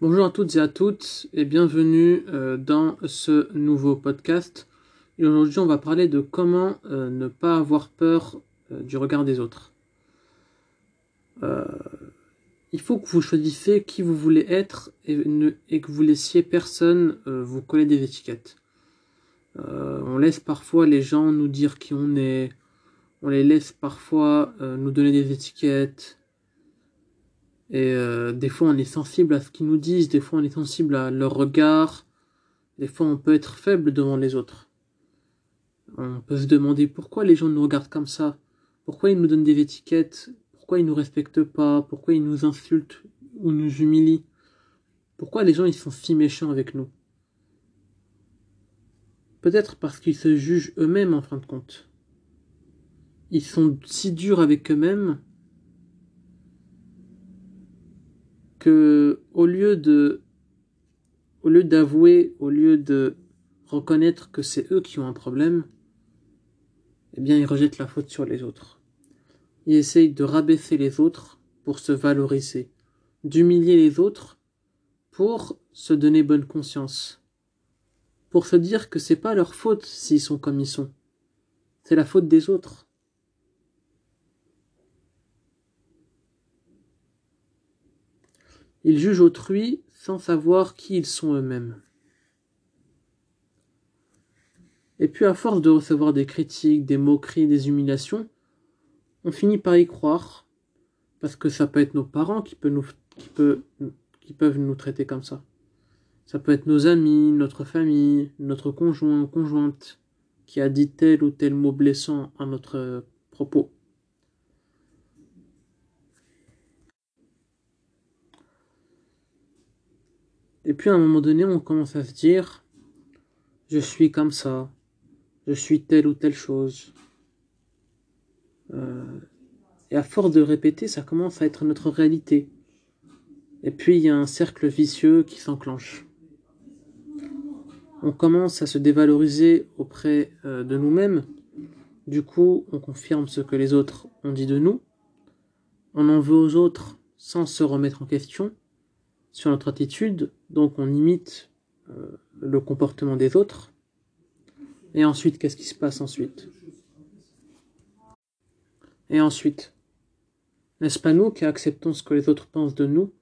Bonjour à toutes et à toutes et bienvenue euh, dans ce nouveau podcast. Et aujourd'hui, on va parler de comment euh, ne pas avoir peur euh, du regard des autres. il faut que vous choisissiez qui vous voulez être et, et que vous laissiez personne vous coller des étiquettes. on laisse parfois les gens nous dire qui on est. On les laisse parfois nous donner des étiquettes et euh, des fois, on est sensible à ce qu'ils nous disent, des fois, on est sensible à leur regard, des fois, on peut être faible devant les autres. On peut se demander pourquoi les gens nous regardent comme ça, pourquoi ils nous donnent des étiquettes, pourquoi ils nous respectent pas, pourquoi ils nous insultent ou nous humilient, pourquoi les gens ils sont si méchants avec nous? Peut-être parce qu'ils se jugent eux-mêmes en fin de compte. Ils sont si durs avec eux-mêmes que au lieu de au lieu d'avouer, au lieu de reconnaître que c'est eux qui ont un problème, eh bien ils rejettent la faute sur les autres. Ils essayent de rabaisser les autres pour se valoriser, d'humilier les autres pour se donner bonne conscience, pour se dire que c'est pas leur faute s'ils sont comme ils sont, c'est la faute des autres. Ils jugent autrui sans savoir qui ils sont eux-mêmes. Et puis à force de recevoir des critiques, des moqueries, des humiliations, on finit par y croire, parce que ça peut être nos parents qui, peuvent nous, traiter comme ça. Ça peut être nos amis, notre famille, notre conjoint ou conjointe qui a dit tel ou tel mot blessant à notre propos. Et puis à un moment donné, on commence à se dire, je suis comme ça, je suis telle ou telle chose. Euh, et à force de répéter, ça commence à être notre réalité. Et puis il y a un cercle vicieux qui s'enclenche. On commence à se dévaloriser auprès euh, de nous-mêmes. Du coup, on confirme ce que les autres ont dit de nous. On en veut aux autres sans se remettre en question sur notre attitude, donc on imite euh, le comportement des autres. Et ensuite, qu'est-ce qui se passe ensuite? Et ensuite, n'est-ce pas nous qui acceptons ce que les autres pensent de nous?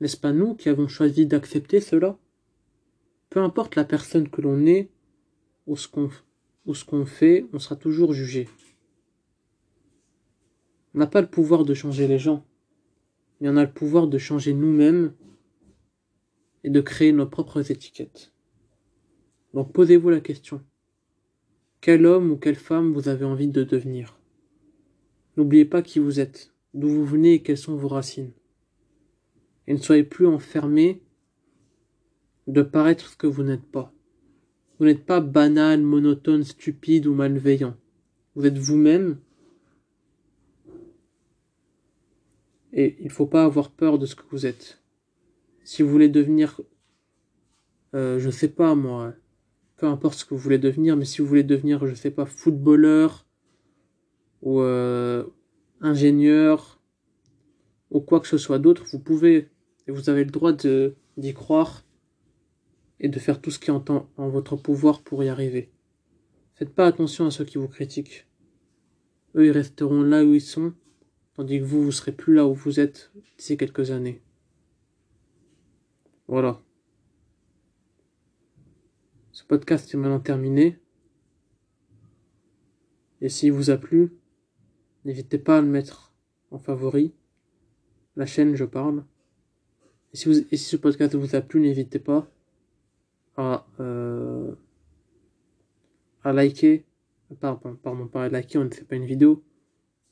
N'est-ce pas nous qui avons choisi d'accepter cela? Peu importe la personne que l'on est ou ce qu'on ou ce qu'on fait, on sera toujours jugé. On n'a pas le pouvoir de changer les gens, mais on a le pouvoir de changer nous-mêmes et de créer nos propres étiquettes. Donc posez-vous la question. Quel homme ou quelle femme vous avez envie de devenir? N'oubliez pas qui vous êtes, d'où vous venez et quelles sont vos racines. Et ne soyez plus enfermé de paraître ce que vous n'êtes pas. Vous n'êtes pas banal, monotone, stupide ou malveillant. Vous êtes vous-même. Et il ne faut pas avoir peur de ce que vous êtes. Si vous voulez devenir, euh, je sais pas moi, peu importe ce que vous voulez devenir, mais si vous voulez devenir, je sais pas, footballeur ou euh, ingénieur ou quoi que ce soit d'autre, vous pouvez et vous avez le droit de d'y croire et de faire tout ce qui est en, en votre pouvoir pour y arriver. Faites pas attention à ceux qui vous critiquent. Eux, ils resteront là où ils sont, tandis que vous, vous serez plus là où vous êtes d'ici quelques années. Voilà. Ce podcast est maintenant terminé. Et s'il vous a plu, n'hésitez pas à le mettre en favori. La chaîne, je parle. Et si, et si ce podcast vous a plu, n'hésitez pas à, euh, à liker. Pardon, pardon, pas à liker, on ne fait pas une vidéo.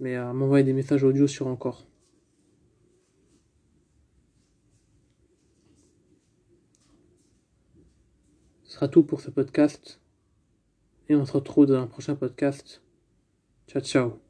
Mais à m'envoyer des messages audio sur encore. Ce sera tout pour ce podcast. Et on se retrouve dans un prochain podcast. Ciao ciao.